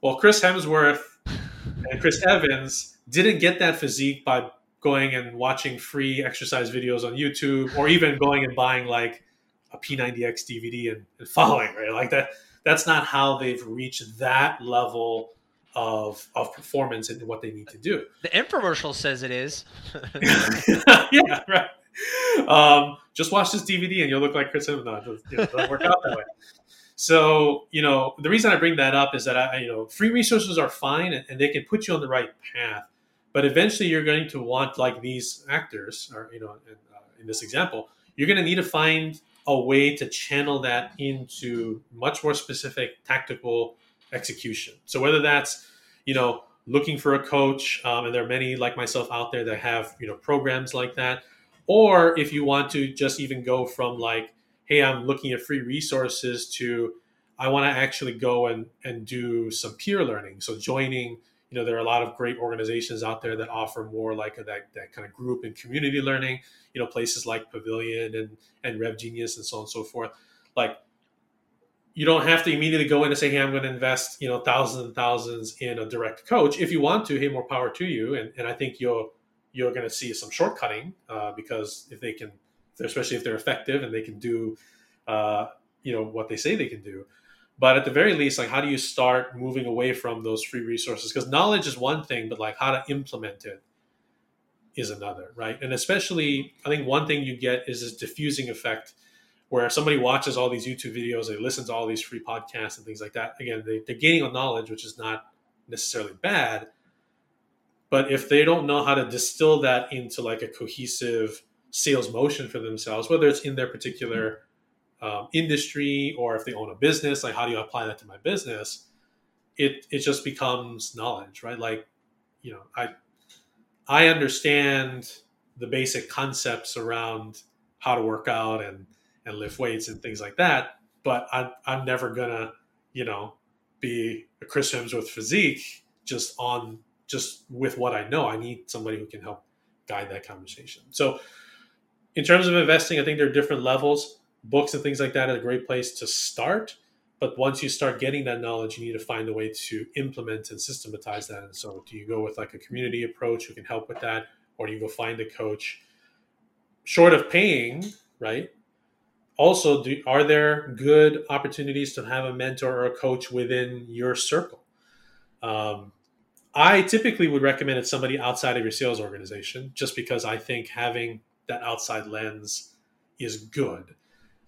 S2: Well, Chris Hemsworth and Chris Evans didn't get that physique by going and watching free exercise videos on YouTube or even going and buying like a P90X DVD and, and following, right? Like that that's not how they've reached that level of of performance and what they need to do.
S1: The infomercial says it is.
S2: yeah, right um, just watch this DVD and you'll look like Chris Evans. No, you know, doesn't work out that way. So, you know, the reason I bring that up is that I, you know, free resources are fine and, and they can put you on the right path, but eventually you're going to want like these actors, or you know, in, uh, in this example, you're going to need to find a way to channel that into much more specific tactical execution. So whether that's, you know, looking for a coach, um, and there are many like myself out there that have you know programs like that, or if you want to just even go from like, hey, I'm looking at free resources to I want to actually go and and do some peer learning. So joining, you know, there are a lot of great organizations out there that offer more like a, that that kind of group and community learning. You know, places like Pavilion and and RevGenius and so on and so forth. Like you don't have to immediately go in and say, "Hey, I'm going to invest, you know, thousands and thousands in a direct coach." If you want to, hey, more power to you. And, and I think you're you're going to see some shortcutting uh, because if they can, especially if they're effective and they can do, uh, you know, what they say they can do. But at the very least, like, how do you start moving away from those free resources? Because knowledge is one thing, but like how to implement it is another, right? And especially, I think one thing you get is this diffusing effect where somebody watches all these YouTube videos, they listen to all these free podcasts and things like that. Again, they, they're gaining on knowledge, which is not necessarily bad. But if they don't know how to distill that into like a cohesive sales motion for themselves, whether it's in their particular um, industry or if they own a business, like how do you apply that to my business? It it just becomes knowledge, right? Like, you know, I I understand the basic concepts around how to work out and and lift weights and things like that. But I'm, I'm never gonna, you know, be a Chris Hemsworth physique just on just with what I know. I need somebody who can help guide that conversation. So, in terms of investing, I think there are different levels. Books and things like that are a great place to start. But once you start getting that knowledge, you need to find a way to implement and systematize that. And so, do you go with like a community approach who can help with that, or do you go find a coach? Short of paying, right? also do, are there good opportunities to have a mentor or a coach within your circle um, i typically would recommend it somebody outside of your sales organization just because i think having that outside lens is good.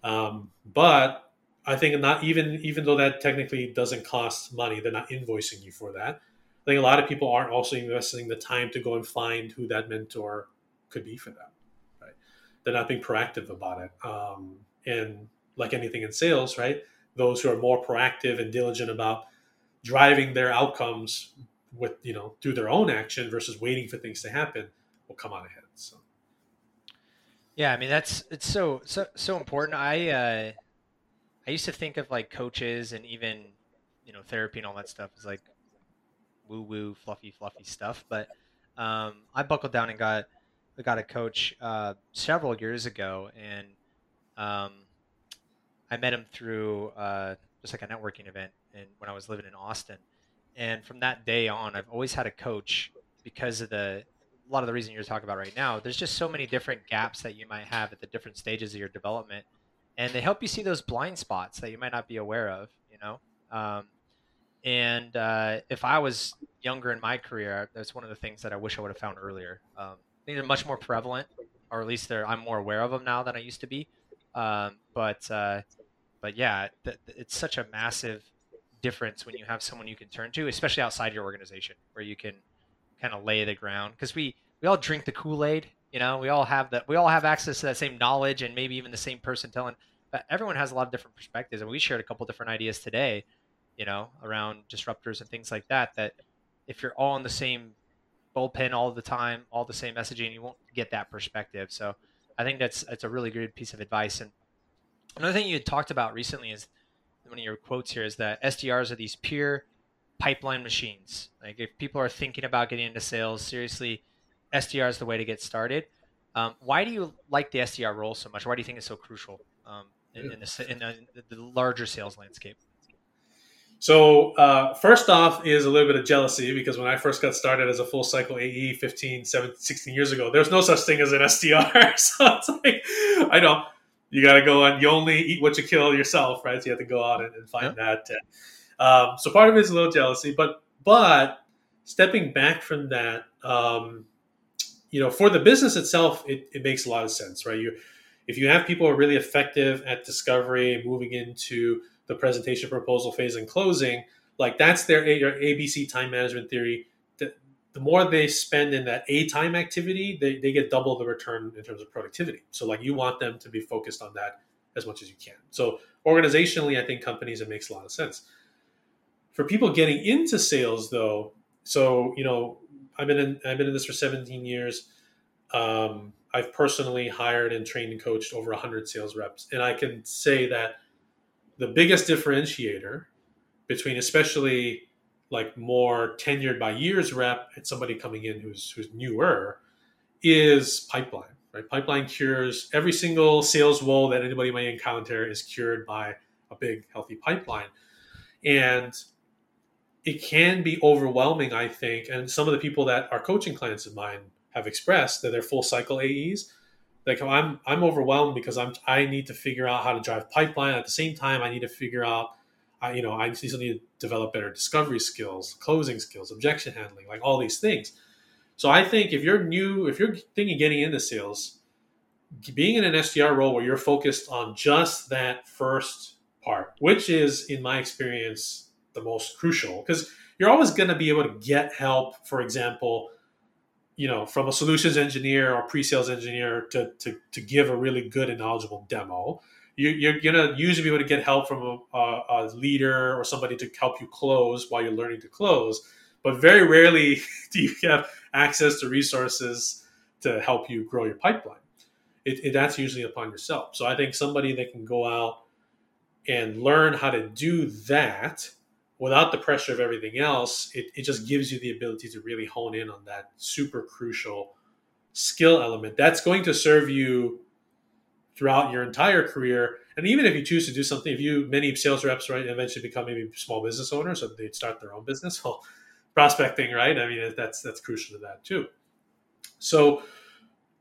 S2: Um, but i think not even even though that technically doesn't cost money they're not invoicing you for that. I think a lot of people aren't also investing the time to go and find who that mentor could be for them right? They're not being proactive about it. Um, and like anything in sales, right? Those who are more proactive and diligent about driving their outcomes with you know through their own action versus waiting for things to happen will come on ahead. So.
S1: Yeah, I mean that's it's so so so important. I uh, I used to think of like coaches and even you know therapy and all that stuff is like woo woo fluffy fluffy stuff, but um, I buckled down and got I got a coach uh, several years ago, and um, I met him through uh, just like a networking event, and when I was living in Austin, and from that day on, I've always had a coach because of the a lot of the reason you're talking about right now. There's just so many different gaps that you might have at the different stages of your development, and they help you see those blind spots that you might not be aware of. You know, um, and uh, if I was younger in my career, that's one of the things that I wish I would have found earlier. Um, I they're much more prevalent, or at least I'm more aware of them now than I used to be. Um, but uh, but yeah, th- it's such a massive difference when you have someone you can turn to, especially outside your organization, where you can kind of lay the ground. Because we we all drink the Kool Aid, you know, we all have that. We all have access to that same knowledge, and maybe even the same person telling. But everyone has a lot of different perspectives, and we shared a couple different ideas today, you know, around disruptors and things like that. That if you're all in the same bullpen all the time, all the same messaging, you won't get that perspective. So I think that's that's a really good piece of advice. And another thing you had talked about recently is one of your quotes here is that SDRs are these pure pipeline machines. Like if people are thinking about getting into sales, seriously, SDR is the way to get started. Um, why do you like the SDR role so much? Why do you think it's so crucial um, in, in, the, in the, the larger sales landscape?
S2: So uh, first off is a little bit of jealousy because when I first got started as a full cycle AE 15, 17, 16 years ago, there's no such thing as an SDR. so it's like, I know you got to go and you only eat what you kill yourself, right? So you have to go out and, and find that. um, so part of it is a little jealousy, but but stepping back from that, um, you know, for the business itself, it, it makes a lot of sense, right? You if you have people who are really effective at discovery, moving into the presentation proposal phase and closing like that's their abc time management theory the, more they spend in that a time activity they, they get double the return in terms of productivity. So like you want them to be focused on that as much as you can. So organizationally i think companies it makes a lot of sense. For people getting into sales though so you know i've been in i've been in this for 17 years. Um, i've personally hired and trained and coached over 100 sales reps. And i can say that the biggest differentiator between especially like more tenured by years rep and somebody coming in who's who's newer is pipeline right? Pipeline cures every single sales woe that anybody may encounter is cured by a big healthy pipeline. And it can be overwhelming i think and some of the people that are coaching clients of mine have expressed that they're full cycle aes like i'm i'm overwhelmed because i'm i need to figure out how to drive pipeline at the same time. I need to figure out I, you know, I still need to develop better discovery skills, closing skills, objection handling, like all these things. So I think if you're new, if you're thinking getting into sales, being in an SDR role where you're focused on just that first part, which is, in my experience, the most crucial, because you're always going to be able to get help. For example, you know, from a solutions engineer or pre-sales engineer to, to, to give a really good and knowledgeable demo you, are going to usually be able to get help from a, a, leader or somebody to help you close while you're learning to close. But very rarely do you have access to resources to help you grow your pipeline. It, it, that's usually upon yourself. So I think somebody that can go out and learn how to do that without the pressure of everything else, it, it just gives you the ability to really hone in on that super crucial skill element. That's going to serve you throughout your entire career. And even if you choose to do something, if you many sales reps right eventually become maybe small business owners, so they start their own business. Well, prospecting, right? I mean, that's that's crucial to that too. So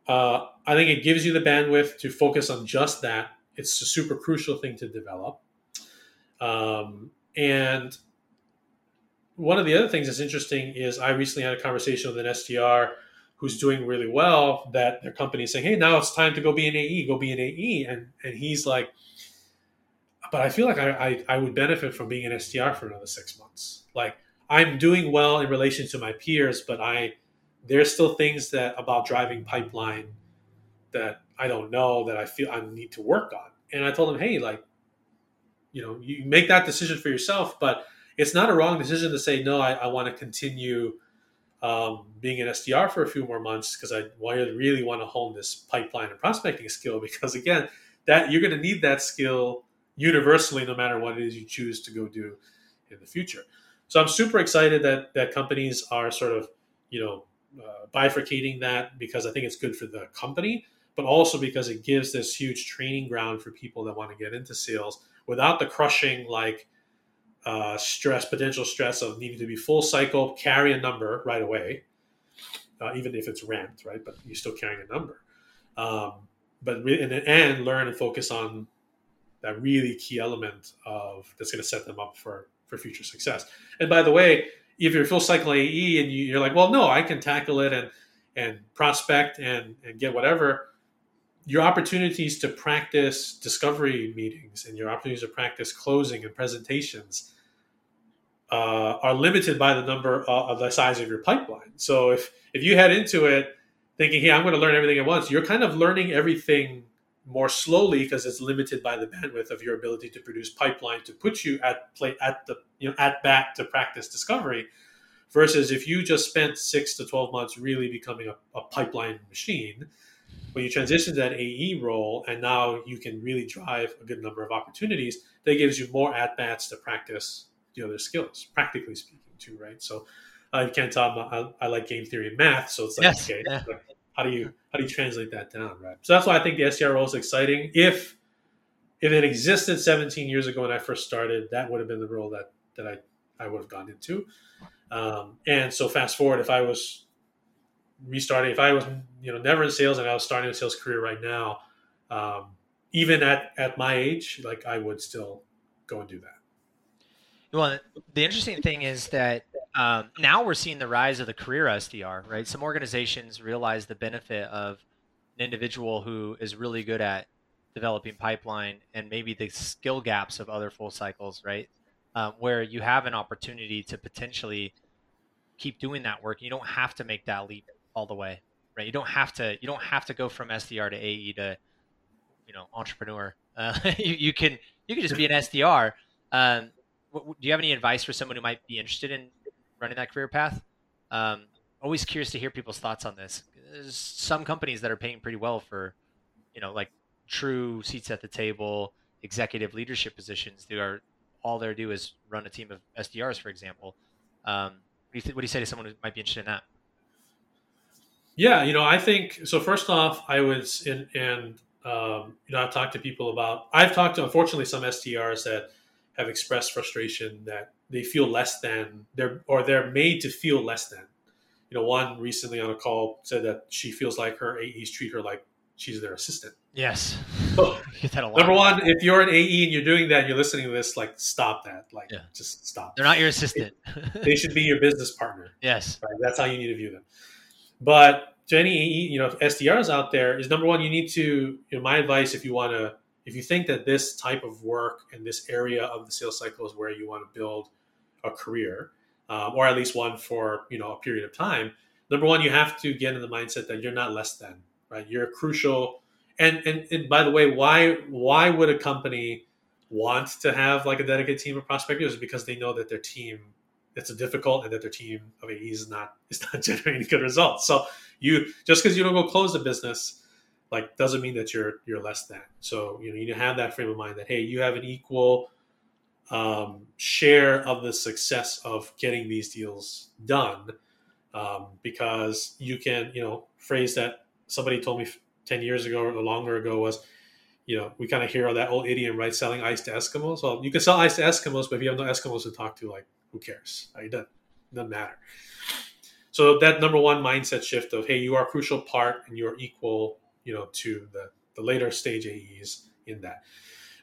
S2: uh, I think it gives you the bandwidth to focus on just that. It's a super crucial thing to develop. Um, and one of the other things that's interesting is I recently had a conversation with an SDR who's doing really well that their company is saying, "Hey, now it's time to go be an AE, go be an AE," and and he's like, "But I feel like I I, I would benefit from being an SDR for another six months. Like I'm doing well in relation to my peers, but I there's still things that about driving pipeline that I don't know that I feel I need to work on." And I told him, "Hey, like, you know, you make that decision for yourself, but." It's not a wrong decision to say no. I, I want to continue um, being an SDR for a few more months because I really want to hone this pipeline and prospecting skill because again, that you're going to need that skill universally no matter what it is you choose to go do in the future. So I'm super excited that that companies are sort of you know uh, bifurcating that because I think it's good for the company, but also because it gives this huge training ground for people that want to get into sales without the crushing like uh, stress, potential stress of needing to be full cycle, carry a number right away, uh, even if it's ramped, right? But you're still carrying a number. Um, but re- in the end, learn and focus on that really key element of that's going to set them up for for future success. And by the way, if you're full cycle AE and you, are like, well, no, I can tackle it and and prospect and and get whatever your opportunities to practice discovery meetings and your opportunities to practice closing and presentations uh, are limited by the number uh, of the size of your pipeline. So if if you head into it thinking, "Hey, I'm going to learn everything at once," you're kind of learning everything more slowly because it's limited by the bandwidth of your ability to produce pipeline to put you at play at the you know at bat to practice discovery. Versus if you just spent six to twelve months really becoming a, a pipeline machine, when you transition to that AE role and now you can really drive a good number of opportunities, that gives you more at bats to practice the other skills, practically speaking, too, right? So uh, you can't tell I, I, like game theory and math, so it's like yes, okay, yeah. how do you how do you translate that down, right? So that's why I think the SDR role is exciting. If if it existed 17 years ago when I first started, that would have been the role that that I I would have gone into. Um, and so fast forward, if I was restarting, if I was you know never in sales and I was starting a sales career right now, um, even at at my age, like I would still go and do that.
S1: Well, the interesting thing is that um, now we're seeing the rise of the career SDR, right? Some organizations realize the benefit of an individual who is really good at developing pipeline and maybe the skill gaps of other full cycles, right? Um, where you have an opportunity to potentially keep doing that work. You don't have to make that leap all the way, right? You don't have to you don't have to go from SDR to AE to you know entrepreneur. Uh, you, you, can you can just be an SDR. Um, do you have any advice for someone who might be interested in running that career path? Um, always curious to hear people's thoughts on this. There's some companies that are paying pretty well for, you know, like true seats at the table executive leadership positions who are all they do is run a team of SDRs, for example. Um, what, do th- what do you say to someone who might be interested in that?
S2: Yeah, you know, I think so. First off, I was in, and um, you know, I've talked to people about. I've talked to unfortunately some SDRs that have expressed frustration that they feel less than they're or they're made to feel less than. You know, one recently on a call said that she feels like her AEs treat her like she's their assistant.
S1: Yes.
S2: So, number one, if you're an AE and you're doing that, and you're listening to this, like stop that. Like yeah. just stop.
S1: They're not your assistant.
S2: they should be your business partner.
S1: Yes.
S2: Right? That's how you need to view them. But to any you know, SDRs out there is number one, you need to, you know, my advice if you want to if you think that this type of work and this area of the sales cycle is where you want to build a career, um, or at least one for you know a period of time, number one, you have to get in the mindset that you're not less than right. You're crucial. And, and and by the way, why why would a company want to have like a dedicated team of prospectors? Because they know that their team it's a difficult and that their team of AEs is not is not generating good results. So you just because you don't go close the business like doesn't mean that you're you're less than. So you know you have that frame of mind that hey, you have an equal um, share of the success of getting these deals done um, because you can you know phrase that somebody told me 10 years ago or longer ago was you know we kind of hear that old idiom right selling ice to eskimos well you can sell ice to eskimos but if you have no eskimos to talk to like who cares? It doesn't, doesn't matter. So that number one mindset shift of hey you are a crucial part and you're equal you know to the the later stage AEs in that.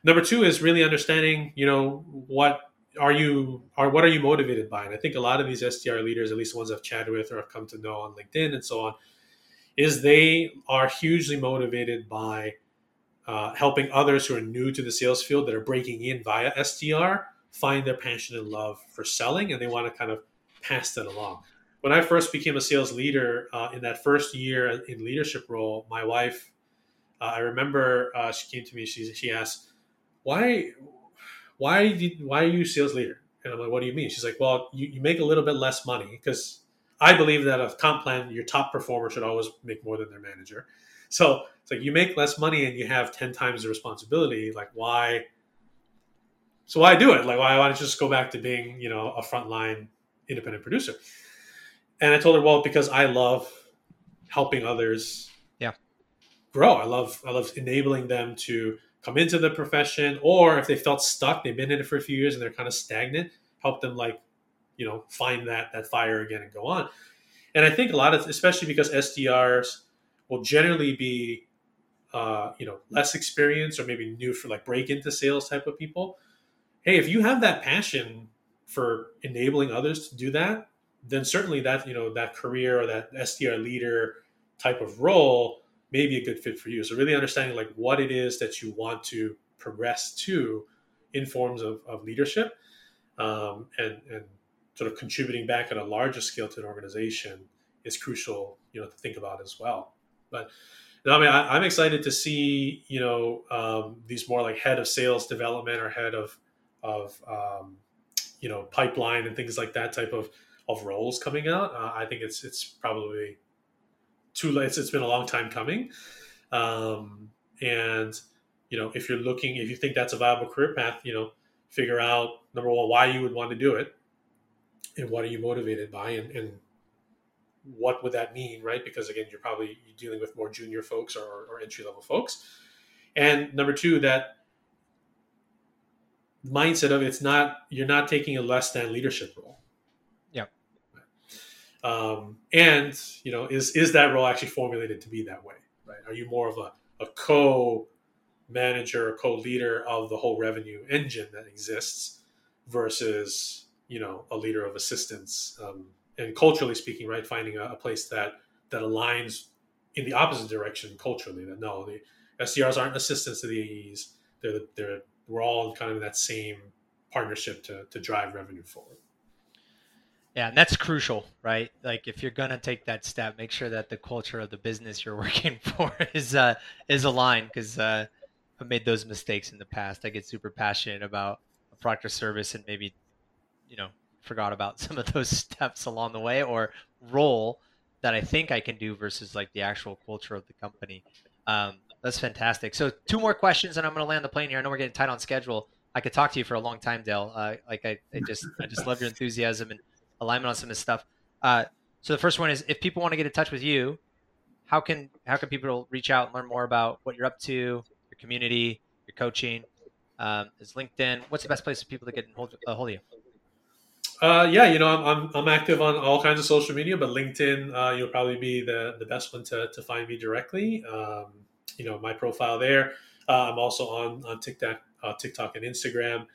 S2: Number two is really understanding you know what are you are what are you motivated by, and I think a lot of these SDR leaders, at least the ones I've chatted with or I've come to know on LinkedIn and so on, is they are hugely motivated by uh, helping others who are new to the sales field that are breaking in via SDR find their passion and love for selling, and they want to kind of pass that along when I first became a sales leader uh, in that first year in leadership role, my wife, uh, I remember uh, she came to me. She she asked, "Why, why did why are you sales leader?" And I'm like, "What do you mean?" She's like, "Well, you, you make a little bit less money because I believe that a comp plan, your top performer should always make more than their manager. So it's like you make less money and you have ten times the responsibility. Like why?" So why do it? Like why, why don't you just go back to being you know a frontline independent producer? and I told her, well, because I love helping others.
S1: Yeah.
S2: Grow. I love I love enabling them to come into the profession, or if they felt stuck, they've been in it for a few years and they're kind of stagnant, help them like, you know, find that that fire again and go on. And I think a lot of, especially because SDRs will generally be, uh, you know, less experienced or maybe new for like break into sales type of people. Hey, if you have that passion for enabling others to do that, then certainly that you know that career or that SDR leader type of role may be a good fit for you. So really understanding like what it is that you want to progress to in forms of, of leadership um, and and sort of contributing back at a larger scale to an organization is crucial you know to think about as well. But I mean, I, am excited to see you know um, these more like head of sales development or head of of um, you know pipeline and things like that type of of roles coming out. Uh, I think it's it's probably too late. It's, it's been a long time coming, um, and you know if you're looking, if you think that's a viable career path, you know, figure out number one why you would want to do it, and what are you motivated by, and, and what would that mean, right? Because again, you're probably dealing with more junior folks or, or entry level folks, and number two that mindset of it's not you're not taking a less than leadership role Yeah. um, and you know, is is that role actually formulated to be that way? Right? Are you more of a, a co manager, co leader of the whole revenue engine that exists versus you know a leader of assistance? Um, and culturally speaking, right, finding a, a, place that that aligns in the opposite direction culturally. That no, the SDRs aren't assistants to the AEs. They're the, they're we're all kind of that same partnership to to drive revenue forward.
S1: Yeah, and that's crucial, right? Like if you're gonna take that step, make sure that the culture of the business you're working for is uh is aligned because uh, I've made those mistakes in the past. I get super passionate about a product or service and maybe, you know, forgot about some of those steps along the way or role that I think I can do versus like the actual culture of the company. Um, That's fantastic. So two more questions, and I'm going to land the plane here. I know we're getting tight on schedule. I could talk to you for a long time, Dale. Uh, like I, I, just, I just love your enthusiasm and alignment on some of this stuff. Uh, so the first one is, if people want to get in touch with you, how can how can people reach out and learn more about what you're up to, your community, your coaching? Um, is LinkedIn? What's the best place for people to get hold, uh, hold of you?
S2: Uh, yeah, you know, I'm, I'm, I'm, active on all kinds of social media, but LinkedIn, uh, you'll probably be the, the best one to, to find me directly. Um, you know, my profile there. Uh, I'm also on, on TikTok, uh, TikTok and Instagram,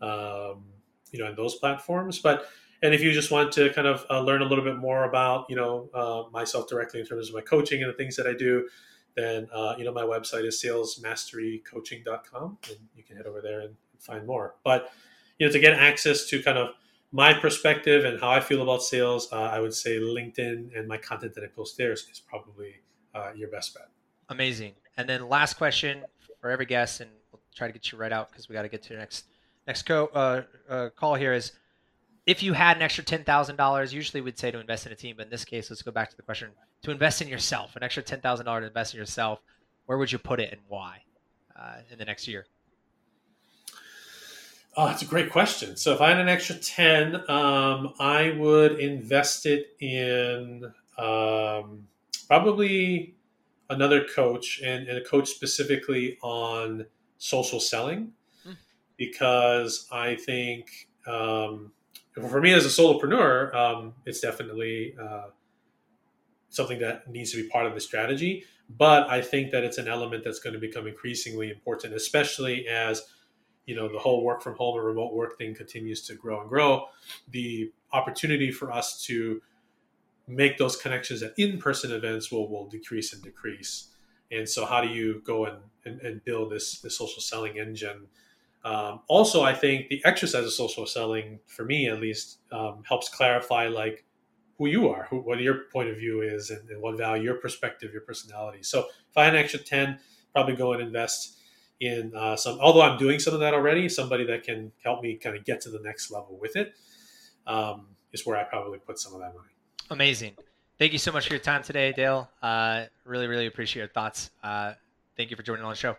S2: um, you know, and those platforms. But, and if you just want to kind of uh, learn a little bit more about, you know, uh, myself directly in terms of my coaching and the things that I do, then, you know, my website is salesmasterycoaching.com and you can head over there and find more. But, you know, to get access to kind of my perspective and how I feel about sales, uh, I would say LinkedIn and my content that I post there is, is probably uh, your best bet.
S1: Amazing. And then last question for every guest, and we'll try to get you right out because we got to get to the next next co- uh, uh, call here is if you had an extra ten thousand dollars, usually we'd say to invest in a team, but in this case, let's go back to the question: to invest in yourself, an extra ten thousand dollars to invest in yourself, where would you put it and why uh, in the next year?
S2: Oh, that's a great question. So if I had an extra 10, um, I would invest it in um, probably another coach and, and, a coach specifically on social selling hmm. because I think um, for me as a solopreneur, um, it's definitely uh, something that needs to be part of the strategy. But I think that it's an element that's going to become increasingly important, especially as you know the whole work from home and remote work thing continues to grow and grow the opportunity for us to make those connections at in-person events will will decrease and decrease. And so how do you go and, and, and build this this social selling engine? Um, also i think the exercise of social selling for me at least um, helps clarify like who you are who, what your point of view is and, and what value your perspective your personality. So if i had an extra 10 probably go and invest in uh, some, although I'm doing some of that already, somebody that can help me kind of get to the next level with it um, is where I probably put some of that money.
S1: Amazing. Thank you so much for your time today, Dale. Uh, really, really appreciate your thoughts. Uh, thank you for joining on the show.